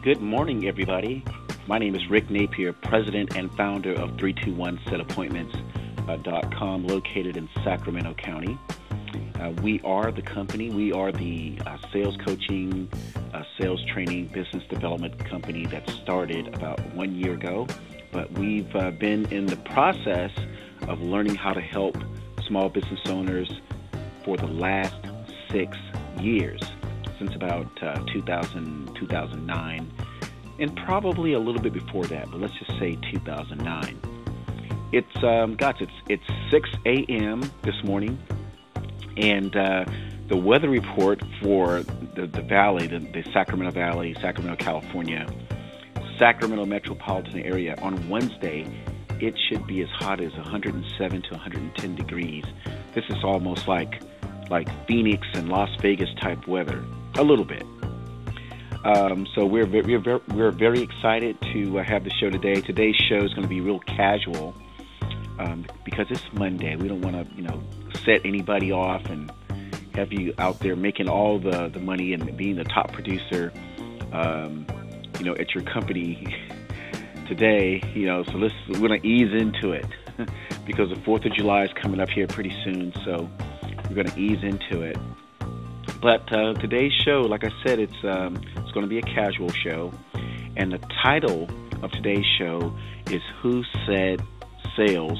Good morning, everybody. My name is Rick Napier, president and founder of 321setappointments.com, located in Sacramento County. Uh, we are the company, we are the uh, sales coaching, uh, sales training, business development company that started about one year ago. But we've uh, been in the process of learning how to help small business owners for the last six years, since about uh, 2000, 2009, and probably a little bit before that, but let's just say 2009. It's um, gosh, it's it's 6 a.m. this morning, and uh, the weather report for the, the valley, the, the Sacramento Valley, Sacramento, California, Sacramento metropolitan area on Wednesday, it should be as hot as 107 to 110 degrees. This is almost like like Phoenix and Las Vegas type weather, a little bit. Um, so we're very, we're, we're very excited to uh, have the show today. Today's show is going to be real casual um, because it's Monday. We don't want to, you know, set anybody off and have you out there making all the, the money and being the top producer, um, you know, at your company today. You know, so let's we're going to ease into it because the Fourth of July is coming up here pretty soon. So we're going to ease into it. But uh, today's show, like I said, it's um, it's going to be a casual show, and the title of today's show is "Who Said Sales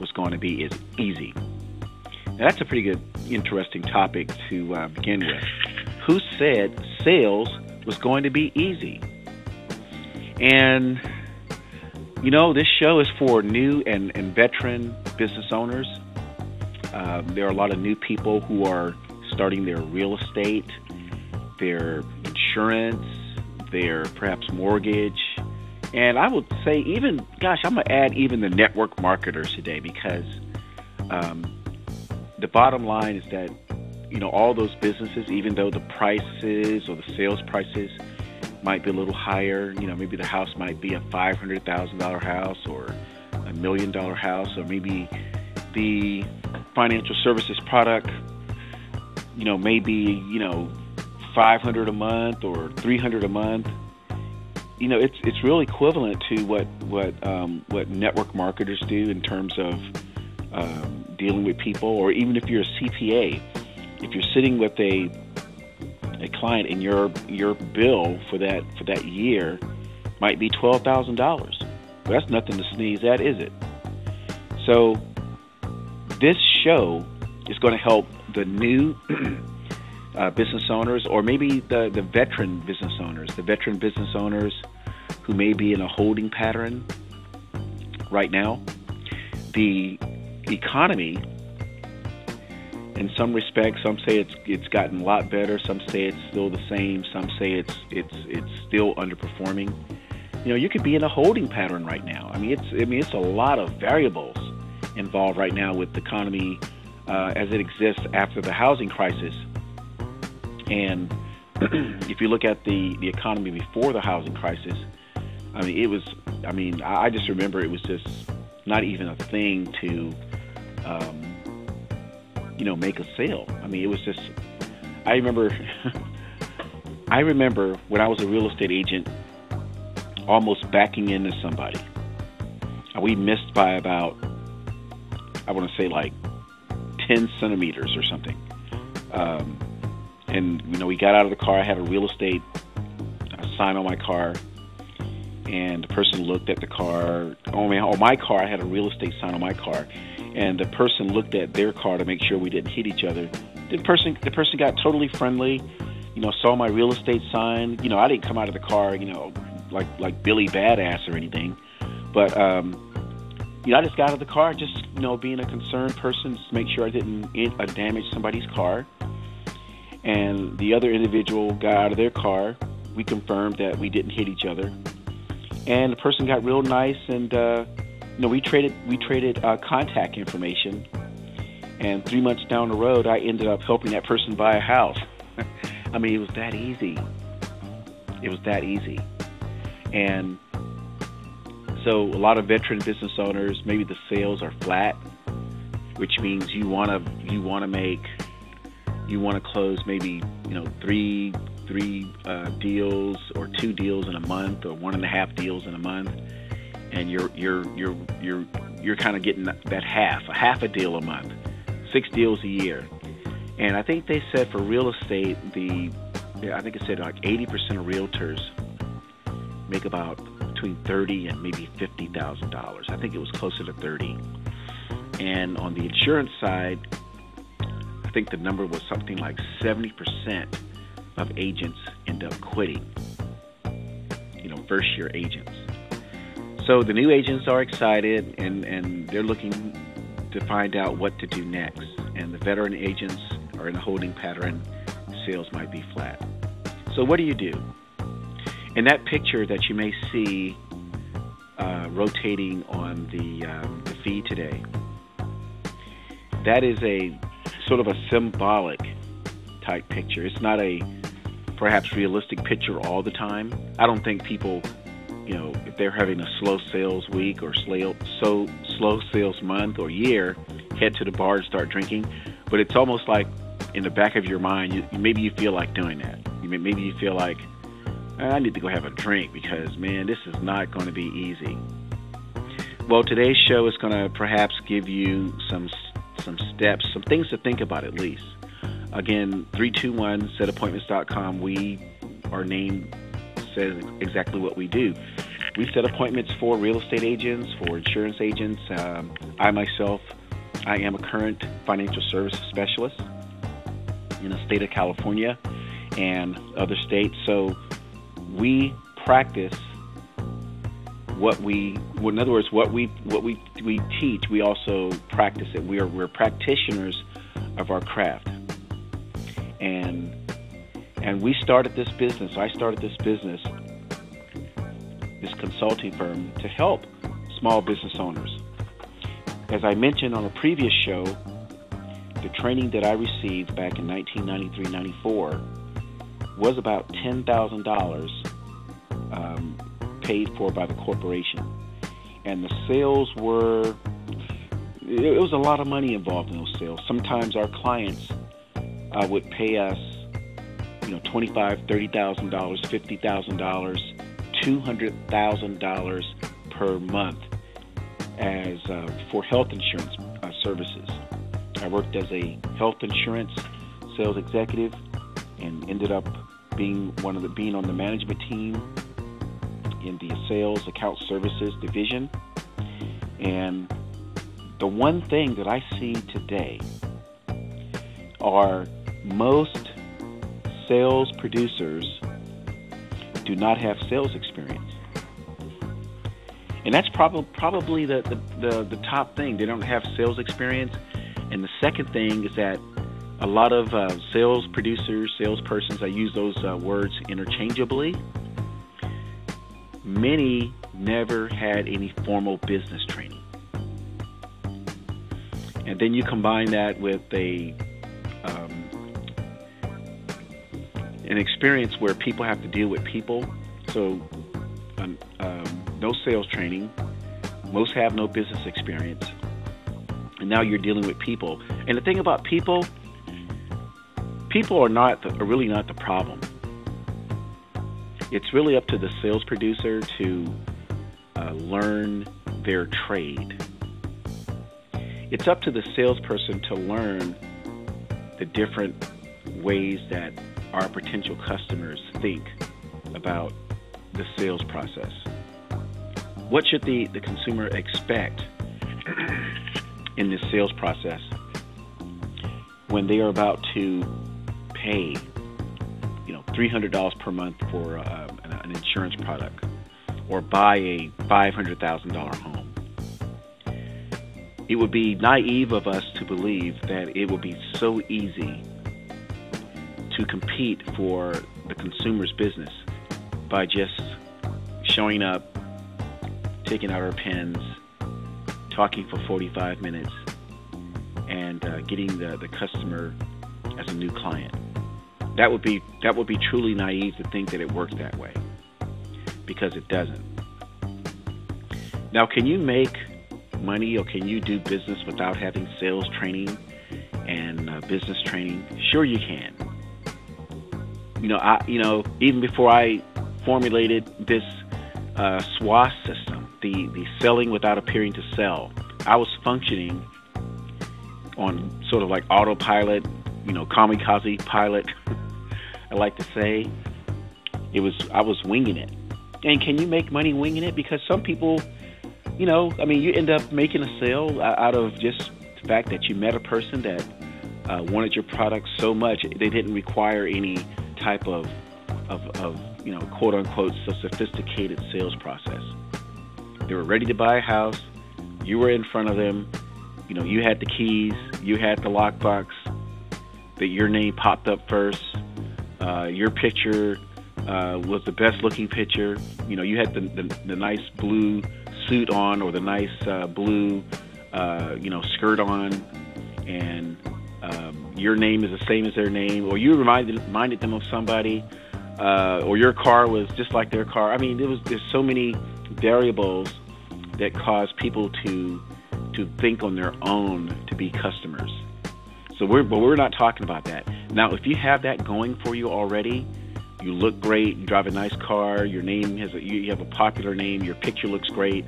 Was Going to Be Is Easy." Now, that's a pretty good, interesting topic to uh, begin with. Who said sales was going to be easy? And you know, this show is for new and, and veteran business owners. Uh, there are a lot of new people who are starting their real estate, their insurance, their perhaps mortgage. And I would say, even, gosh, I'm going to add even the network marketers today because um, the bottom line is that, you know, all those businesses, even though the prices or the sales prices might be a little higher, you know, maybe the house might be a $500,000 house or a million dollar house, or maybe the financial services product you know, maybe, you know, 500 a month or 300 a month, you know, it's it's really equivalent to what what um, what network marketers do in terms of um, dealing with people, or even if you're a CPA, if you're sitting with a a client and your your bill for that for that year might be twelve thousand dollars. That's nothing to sneeze at, is it? So this show is going to help the new uh, business owners, or maybe the, the veteran business owners, the veteran business owners who may be in a holding pattern right now. The economy, in some respects, some say it's it's gotten a lot better. Some say it's still the same. Some say it's it's it's still underperforming. You know, you could be in a holding pattern right now. I mean, it's I mean it's a lot of variables involved right now with the economy uh, as it exists after the housing crisis. And if you look at the, the economy before the housing crisis, I mean, it was, I mean, I just remember it was just not even a thing to, um, you know, make a sale. I mean, it was just, I remember, I remember when I was a real estate agent almost backing into somebody. We missed by about, I want to say like 10 centimeters or something. Um, and, you know, we got out of the car. I had a real estate sign on my car. And the person looked at the car. Oh, man, on my car, I had a real estate sign on my car. And the person looked at their car to make sure we didn't hit each other. The person, the person got totally friendly. You know, saw my real estate sign. You know, I didn't come out of the car, you know, like like Billy Badass or anything. But um, you know, I just got out of the car, just you know, being a concerned person, to make sure I didn't uh, damage somebody's car. And the other individual got out of their car. We confirmed that we didn't hit each other, and the person got real nice, and uh, you know, we traded we traded uh, contact information. And three months down the road, I ended up helping that person buy a house. I mean, it was that easy. It was that easy, and so a lot of veteran business owners, maybe the sales are flat, which means you want to you want to make you want to close maybe you know three three uh, deals or two deals in a month or one and a half deals in a month, and you're you're you're you're you're kind of getting that half, a half a deal a month, six deals a year. And I think they said for real estate, the I think it said like 80% of realtors make about between thirty and maybe fifty thousand dollars. I think it was closer to thirty. And on the insurance side, I think the number was something like 70% of agents end up quitting. You know, first year agents. So the new agents are excited and, and they're looking to find out what to do next. And the veteran agents are in a holding pattern. Sales might be flat. So what do you do? In that picture that you may see uh, rotating on the, um, the feed today, that is a sort of a symbolic type picture. It's not a perhaps realistic picture all the time. I don't think people, you know, if they're having a slow sales week or slow so slow sales month or year, head to the bar and start drinking. But it's almost like in the back of your mind, you, maybe you feel like doing that. Maybe you feel like I need to go have a drink because man, this is not going to be easy. Well, today's show is going to perhaps give you some some steps, some things to think about at least. Again, 321 setappointments.com. We, our name says exactly what we do. We set appointments for real estate agents, for insurance agents. Um, I myself, I am a current financial services specialist in the state of California and other states. So we practice what we in other words what we what we we teach we also practice it. We are we're practitioners of our craft. And and we started this business i started this business this consulting firm to help small business owners. As i mentioned on a previous show the training that i received back in 1993-94 was about $10000 um, paid for by the corporation. And the sales were, it was a lot of money involved in those sales. Sometimes our clients uh, would pay us, you know, twenty-five, thirty thousand dollars, fifty thousand dollars, two hundred thousand dollars per month as uh, for health insurance uh, services. I worked as a health insurance sales executive and ended up being one of the being on the management team in the sales account services division. And the one thing that I see today are most sales producers do not have sales experience. And that's prob- probably the, the, the, the, top thing. They don't have sales experience. And the second thing is that a lot of uh, sales producers, salespersons, I use those uh, words interchangeably many never had any formal business training. And then you combine that with a um, an experience where people have to deal with people. So, um, um, no sales training. Most have no business experience. And now you're dealing with people. And the thing about people, people are not the, are really not the problem it's really up to the sales producer to uh, learn their trade. It's up to the salesperson to learn the different ways that our potential customers think about the sales process. What should the, the consumer expect in this sales process when they are about to pay $300 per month for uh, an insurance product or buy a $500,000 home. It would be naive of us to believe that it would be so easy to compete for the consumer's business by just showing up, taking out our pens, talking for 45 minutes, and uh, getting the, the customer as a new client. That would be that would be truly naive to think that it works that way because it doesn't. Now, can you make money or can you do business without having sales training and uh, business training? Sure, you can. you know, I, you know, even before I formulated this uh, SWOS system, the the selling without appearing to sell, I was functioning on sort of like autopilot, you know, kamikaze pilot. I like to say it was I was winging it. And can you make money winging it? Because some people, you know, I mean, you end up making a sale out of just the fact that you met a person that uh, wanted your product so much they didn't require any type of, of, of you know, quote unquote, so sophisticated sales process. They were ready to buy a house. You were in front of them. You know, you had the keys. You had the lockbox. That your name popped up first. Uh, your picture uh, was the best looking picture. You know, you had the, the, the nice blue suit on or the nice uh, blue, uh, you know, skirt on, and um, your name is the same as their name, or you reminded reminded them of somebody, uh, or your car was just like their car. I mean, there was there's so many variables that cause people to to think on their own to be customers. So we're but we're not talking about that. Now, if you have that going for you already, you look great, you drive a nice car, your name has a, you have a popular name, your picture looks great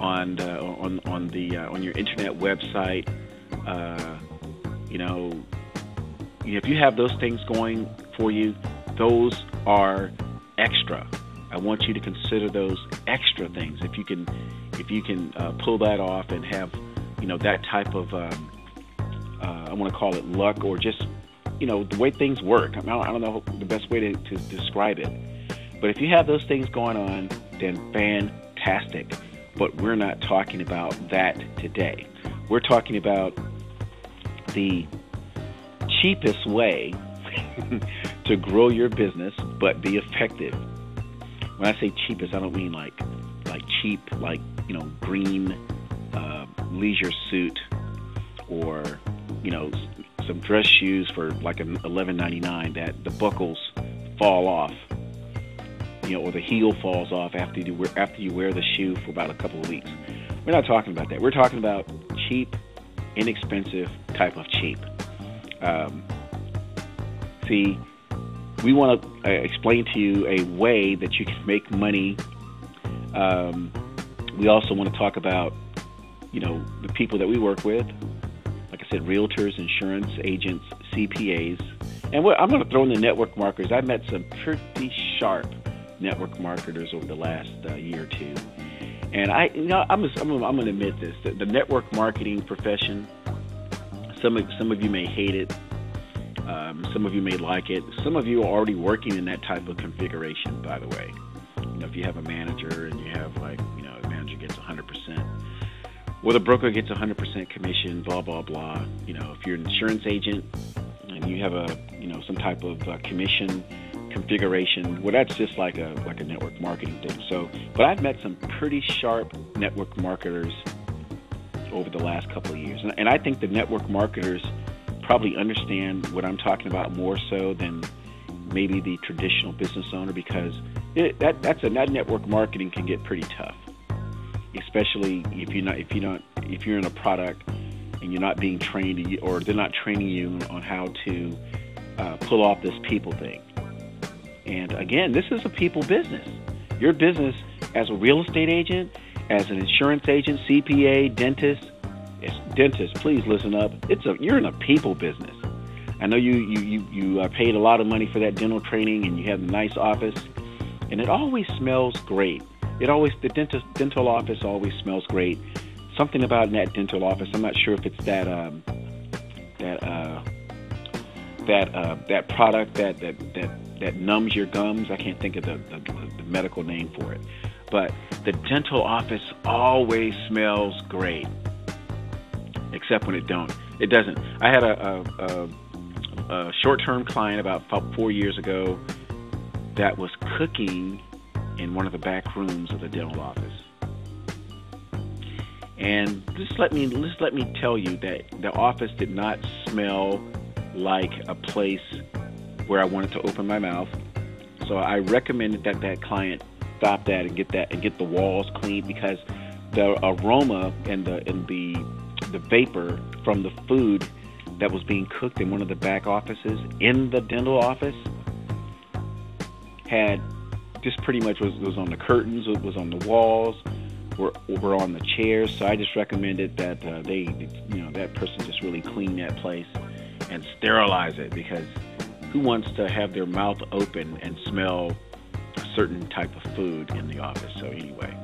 on on on the uh, on your internet website. Uh, you know, if you have those things going for you, those are extra. I want you to consider those extra things. If you can, if you can uh, pull that off and have, you know, that type of, um, uh, I want to call it luck or just you know, the way things work. I, mean, I don't know the best way to, to describe it. But if you have those things going on, then fantastic. But we're not talking about that today. We're talking about the cheapest way to grow your business but be effective. When I say cheapest, I don't mean like like cheap, like you know, green uh, leisure suit or you know some dress shoes for like an eleven ninety nine that the buckles fall off, you know, or the heel falls off after you wear, after you wear the shoe for about a couple of weeks. We're not talking about that. We're talking about cheap, inexpensive type of cheap. Um, see, we want to uh, explain to you a way that you can make money. Um, we also want to talk about, you know, the people that we work with, I said, realtors, insurance agents, CPAs. And what, I'm going to throw in the network marketers. I've met some pretty sharp network marketers over the last uh, year or two. And I, you know, I'm, I'm, I'm going to admit this: the, the network marketing profession. Some of some of you may hate it. Um, some of you may like it. Some of you are already working in that type of configuration. By the way, you know, if you have a manager and you have like, you know, the manager gets 100 percent well, the broker gets 100% commission, blah blah blah. You know, if you're an insurance agent and you have a you know some type of uh, commission configuration, well, that's just like a like a network marketing thing. So, but I've met some pretty sharp network marketers over the last couple of years, and, and I think the network marketers probably understand what I'm talking about more so than maybe the traditional business owner because it, that that's a that network marketing can get pretty tough especially if you're not if you're not if you're in a product and you're not being trained or they're not training you on how to uh, pull off this people thing. And again, this is a people business. Your business as a real estate agent, as an insurance agent, CPA, dentist, dentist, please listen up. It's a you're in a people business. I know you you you, you uh, paid a lot of money for that dental training, and you have a nice office, and it always smells great it always the dental dental office always smells great. Something about that dental office. I'm not sure if it's that um, that uh, that uh, that product that, that that that numbs your gums. I can't think of the, the, the medical name for it, but the dental office always smells great, except when it don't. It doesn't. I had a, a, a, a short-term client about four years ago that was cooking in one of the back rooms of the dental office. And just let me just let me tell you that the office did not smell like a place where I wanted to open my mouth. So I recommended that that client stop that and get that and get the walls cleaned because the aroma and the and the the vapor from the food that was being cooked in one of the back offices in the dental office had just pretty much was, was on the curtains, it was on the walls, were, were on the chairs. So I just recommended that uh, they, you know, that person just really clean that place and sterilize it because who wants to have their mouth open and smell a certain type of food in the office? So anyway,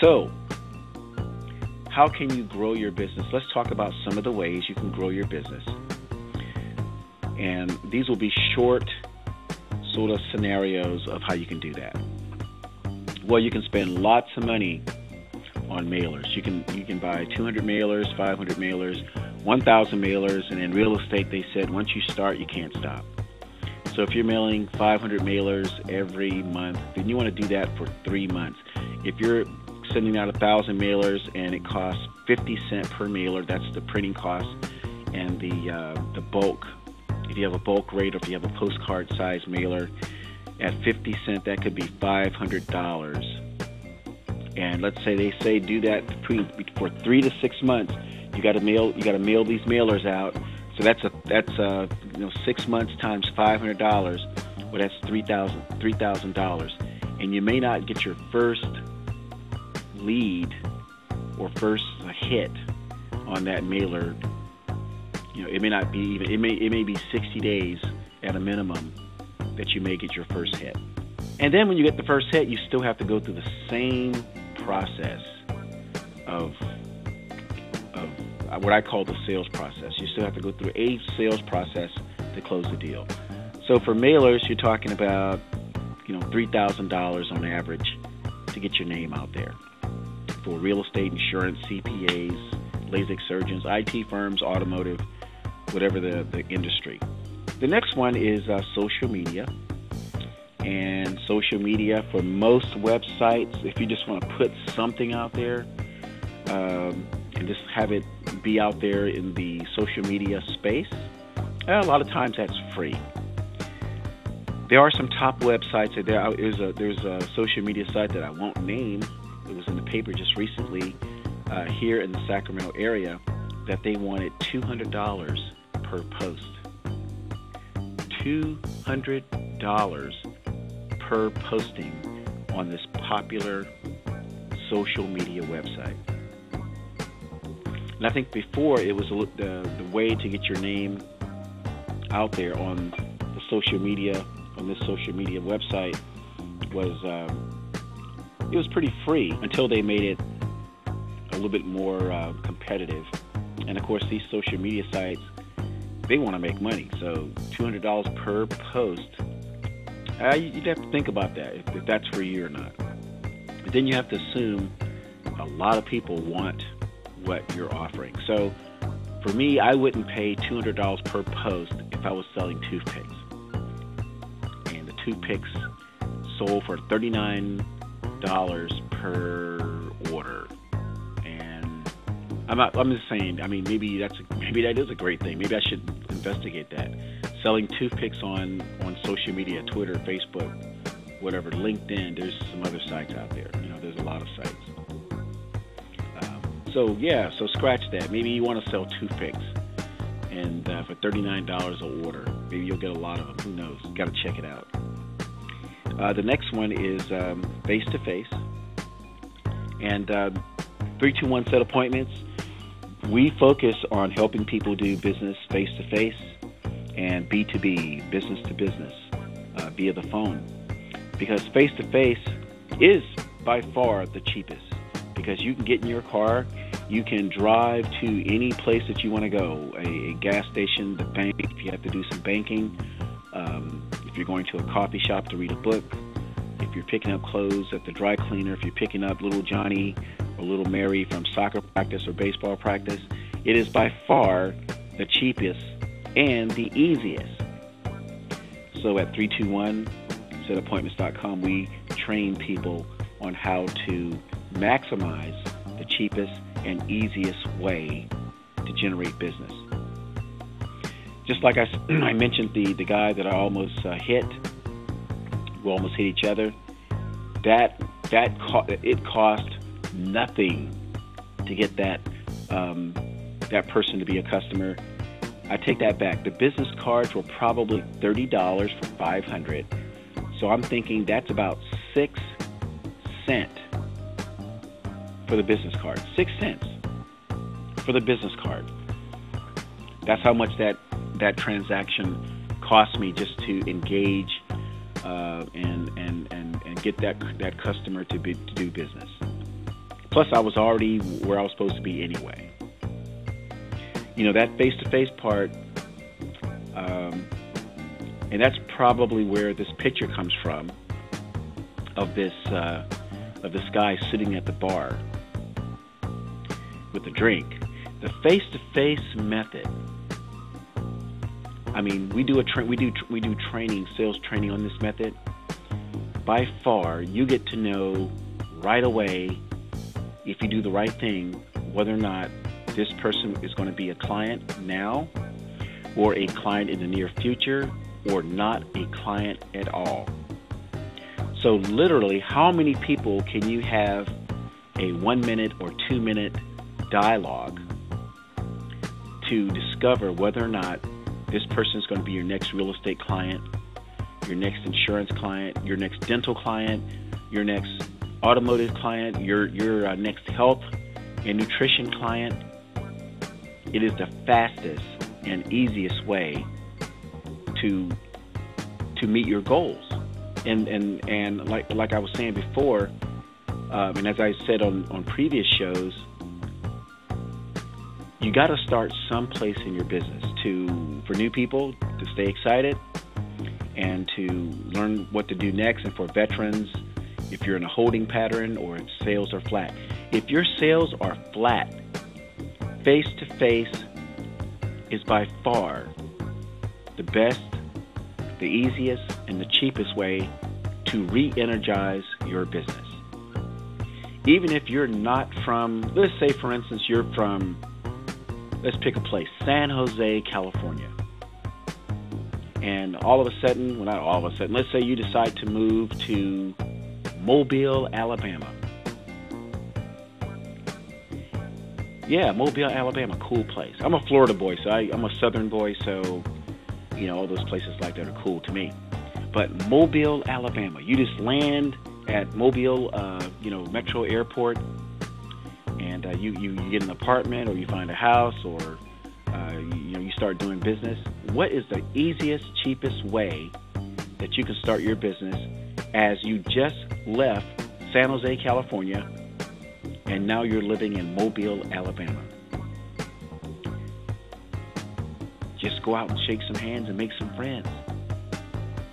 so how can you grow your business? Let's talk about some of the ways you can grow your business. And these will be short sort of scenarios of how you can do that. Well, you can spend lots of money on mailers. You can you can buy 200 mailers, 500 mailers, 1,000 mailers, and in real estate they said once you start you can't stop. So if you're mailing 500 mailers every month, then you want to do that for three months. If you're sending out a thousand mailers and it costs 50 cent per mailer, that's the printing cost, and the uh, the bulk if you have a bulk rate or if you have a postcard size mailer at 50 cent, that could be $500. And let's say they say do that for three to six months. You got to mail. You got to mail these mailers out. So that's a that's a you know six months times five hundred dollars. Well, that's three thousand three thousand dollars, and you may not get your first lead or first hit on that mailer you know, it may not be even it may it may be 60 days at a minimum that you may get your first hit. And then when you get the first hit, you still have to go through the same process of of what I call the sales process. You still have to go through a sales process to close the deal. So for mailers, you're talking about you know three thousand dollars on average to get your name out there. For real estate, insurance, CPAs, LASIK surgeons, IT firms, automotive, whatever the, the industry. The next one is uh, social media. And social media for most websites, if you just want to put something out there um, and just have it be out there in the social media space, a lot of times that's free. There are some top websites. That there is a there's a social media site that I won't name. It was in the paper just recently uh, here in the Sacramento area that they wanted two hundred dollars per post. $200 per posting on this popular social media website. And I think before it was the, the way to get your name out there on the social media, on this social media website, was um, it was pretty free until they made it a little bit more uh, competitive. And of course, these social media sites they want to make money. So $200 per post. Uh, you'd have to think about that if, if that's for you or not. But then you have to assume a lot of people want what you're offering. So for me, I wouldn't pay $200 per post if I was selling toothpicks. And the toothpicks sold for $39 per order. I'm not. I'm just saying. I mean, maybe that's maybe that is a great thing. Maybe I should investigate that. Selling toothpicks on on social media, Twitter, Facebook, whatever, LinkedIn. There's some other sites out there. You know, there's a lot of sites. Um, so yeah, so scratch that. Maybe you want to sell toothpicks, and uh, for thirty nine dollars a order, maybe you'll get a lot of them. Who knows? Got to check it out. Uh, the next one is face to face, and uh, three two one set appointments we focus on helping people do business face to face and B2B, business to business, uh, via the phone. Because face to face is by far the cheapest. Because you can get in your car, you can drive to any place that you want to go a, a gas station, the bank, if you have to do some banking, um, if you're going to a coffee shop to read a book, if you're picking up clothes at the dry cleaner, if you're picking up little Johnny or little Mary from soccer practice or baseball practice, it is by far the cheapest and the easiest. So at 321 setappointments.com, we train people on how to maximize the cheapest and easiest way to generate business. Just like I, I mentioned, the, the guy that I almost uh, hit, we almost hit each other. That that co- it cost nothing to get that um, that person to be a customer. I take that back. The business cards were probably thirty dollars for five hundred. So I'm thinking that's about six cent for the business card. Six cents for the business card. That's how much that that transaction cost me just to engage uh, and, and and and get that that customer to be to do business. Plus, I was already where I was supposed to be anyway. You know that face-to-face part, um, and that's probably where this picture comes from of this uh, of this guy sitting at the bar with a drink. The face-to-face method I mean, we do a tra- we do tr- we do training, sales training on this method. By far, you get to know right away if you do the right thing whether or not this person is going to be a client now or a client in the near future or not a client at all. So literally, how many people can you have a 1 minute or 2 minute dialogue to discover whether or not this person is going to be your next real estate client, your next insurance client, your next dental client, your next automotive client, your your uh, next health and nutrition client. It is the fastest and easiest way to to meet your goals. And and and like like I was saying before, um, and as I said on on previous shows, you got to start someplace in your business to for new people to stay excited and to learn what to do next and for veterans if you're in a holding pattern or if sales are flat if your sales are flat face to face is by far the best the easiest and the cheapest way to re-energize your business even if you're not from let's say for instance you're from let's pick a place, San Jose, California. And all of a sudden, well, not all of a sudden, let's say you decide to move to Mobile, Alabama. Yeah, Mobile, Alabama, cool place. I'm a Florida boy, so I, I'm a Southern boy, so you know all those places like that are cool to me. But Mobile, Alabama, you just land at Mobile, uh, you know, Metro Airport, and uh, you, you, you get an apartment or you find a house or uh, you, know you start doing business, what is the easiest, cheapest way that you can start your business as you just left San Jose, California, and now you're living in Mobile, Alabama? Just go out and shake some hands and make some friends.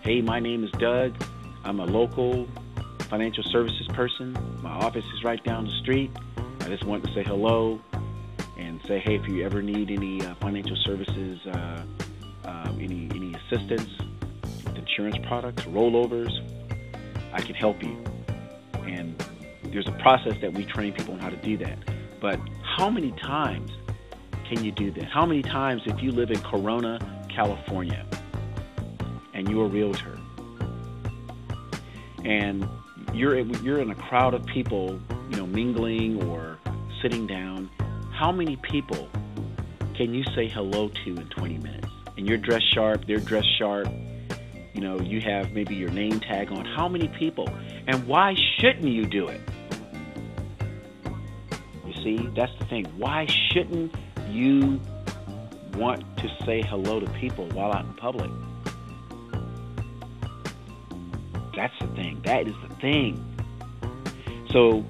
Hey, my name is Doug. I'm a local financial services person. My office is right down the street. I just want to say hello and say, hey, if you ever need any uh, financial services, uh, uh, any any assistance insurance products, rollovers, I can help you. And there's a process that we train people on how to do that. But how many times can you do that? How many times, if you live in Corona, California, and you're a realtor, and you're you're in a crowd of people, you know, mingling or sitting down, how many people can you say hello to in 20 minutes? And you're dressed sharp, they're dressed sharp, you know, you have maybe your name tag on. How many people? And why shouldn't you do it? You see, that's the thing. Why shouldn't you want to say hello to people while out in public? That's the thing. That is the thing. So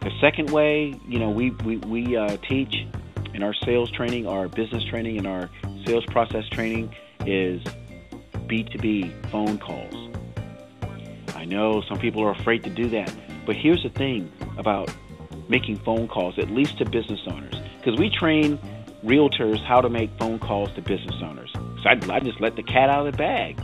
the second way, you know, we we, we uh, teach in our sales training, our business training, and our sales process training is B2B phone calls. I know some people are afraid to do that, but here's the thing about making phone calls, at least to business owners, because we train realtors how to make phone calls to business owners. So I, I just let the cat out of the bag.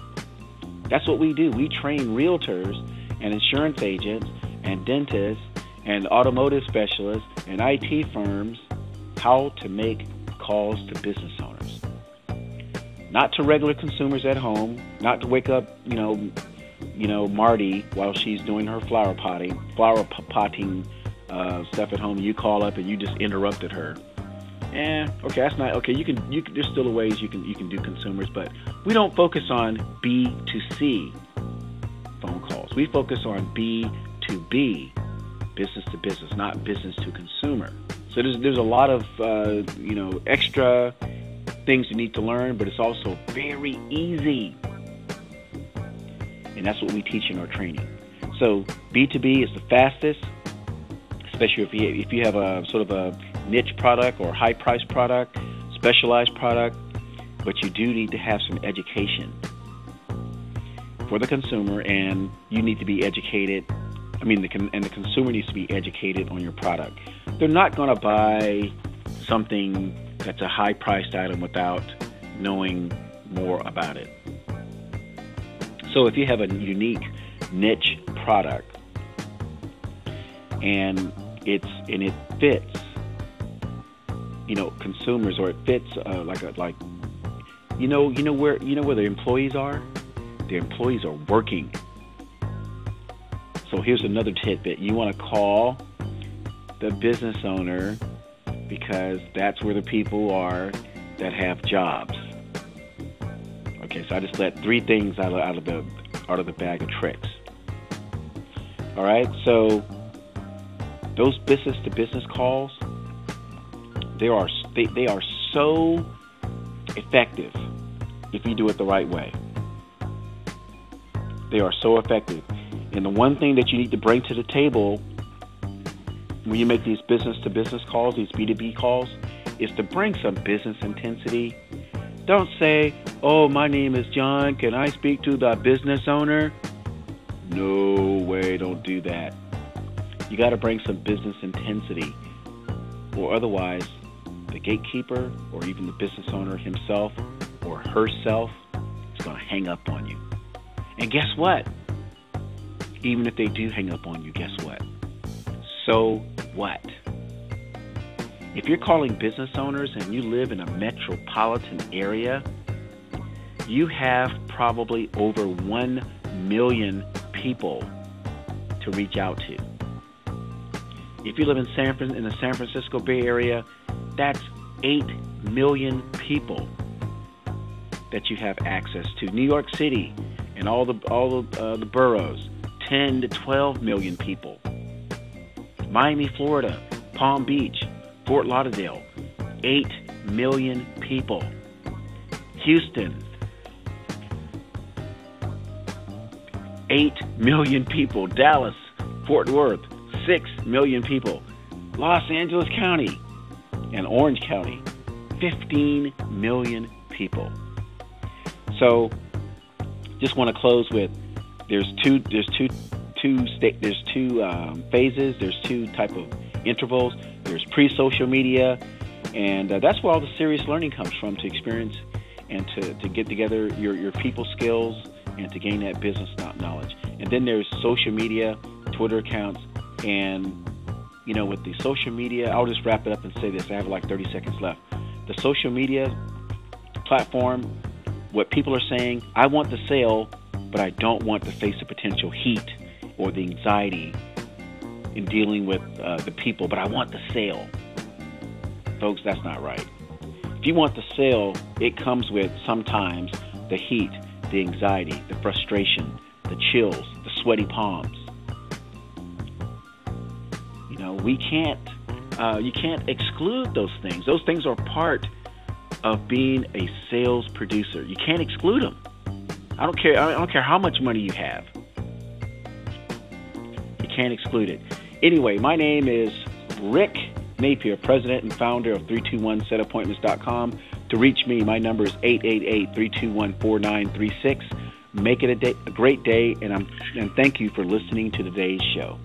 That's what we do. We train realtors and insurance agents and dentists and automotive specialists and IT firms how to make calls to business owners. Not to regular consumers at home, not to wake up, you know, you know, Marty while she's doing her flower potting, flower potting uh, stuff at home. You call up and you just interrupted her, eh, okay, that's not okay. You can, you can, there's still ways you can you can do consumers, but we don't focus on B to C phone calls. We focus on B to B, business to business, not business to consumer. So there's there's a lot of uh, you know extra things you need to learn, but it's also very easy, and that's what we teach in our training. So B2B is the fastest, especially if you if you have a sort of a niche product or high price product, specialized product, but you do need to have some education for the consumer, and you need to be educated. I mean, the and the consumer needs to be educated on your product. They're not going to buy something that's a high priced item without knowing more about it. So if you have a unique niche product and it's and it fits you know consumers or it fits uh, like a like you know you know where you know where their employees are? Their employees are working. So here's another tidbit. You want to call the business owner because that's where the people are that have jobs okay so i just let three things out of, out of the out of the bag of tricks all right so those business to business calls they are they, they are so effective if you do it the right way. They are so effective. And the one thing that you need to bring to the table when you make these business to business calls, these B2B calls, is to bring some business intensity. Don't say, oh, my name is John. Can I speak to the business owner? No way, don't do that. You got to bring some business intensity, or otherwise, the gatekeeper or even the business owner himself or herself is going to hang up on you. And guess what? Even if they do hang up on you, guess what? So what? If you're calling business owners and you live in a metropolitan area, you have probably over 1 million people to reach out to. If you live in San in the San Francisco Bay Area, that's 8 million people that you have access to. New York City and all the all the, uh, the boroughs, 10 to 12 million people. Miami, Florida, Palm Beach, Fort Lauderdale, 8 million people. Houston, 8 million people. Dallas, Fort Worth, 6 million people. Los Angeles County, and Orange County, 15 million people. So, just want to close with there's two there's two two there's two um, phases there's two type of intervals there's pre-social media and uh, that's where all the serious learning comes from to experience and to, to get together your, your people skills and to gain that business knowledge and then there's social media twitter accounts and you know, with the social media, I'll just wrap it up and say this. I have like 30 seconds left. The social media platform, what people are saying, I want the sale, but I don't want to face the potential heat or the anxiety in dealing with uh, the people, but I want the sale. Folks, that's not right. If you want the sale, it comes with sometimes the heat, the anxiety, the frustration, the chills, the sweaty palms You know, we can't uh, you can't exclude those things. Those things are part of being a sales producer. You can't exclude them. I don't care. I don't care how much money you have. Can't exclude it. Anyway, my name is Rick Napier, president and founder of 321setappointments.com. To reach me, my number is 888-321-4936. Make it a, day, a great day, and I'm and thank you for listening to today's show.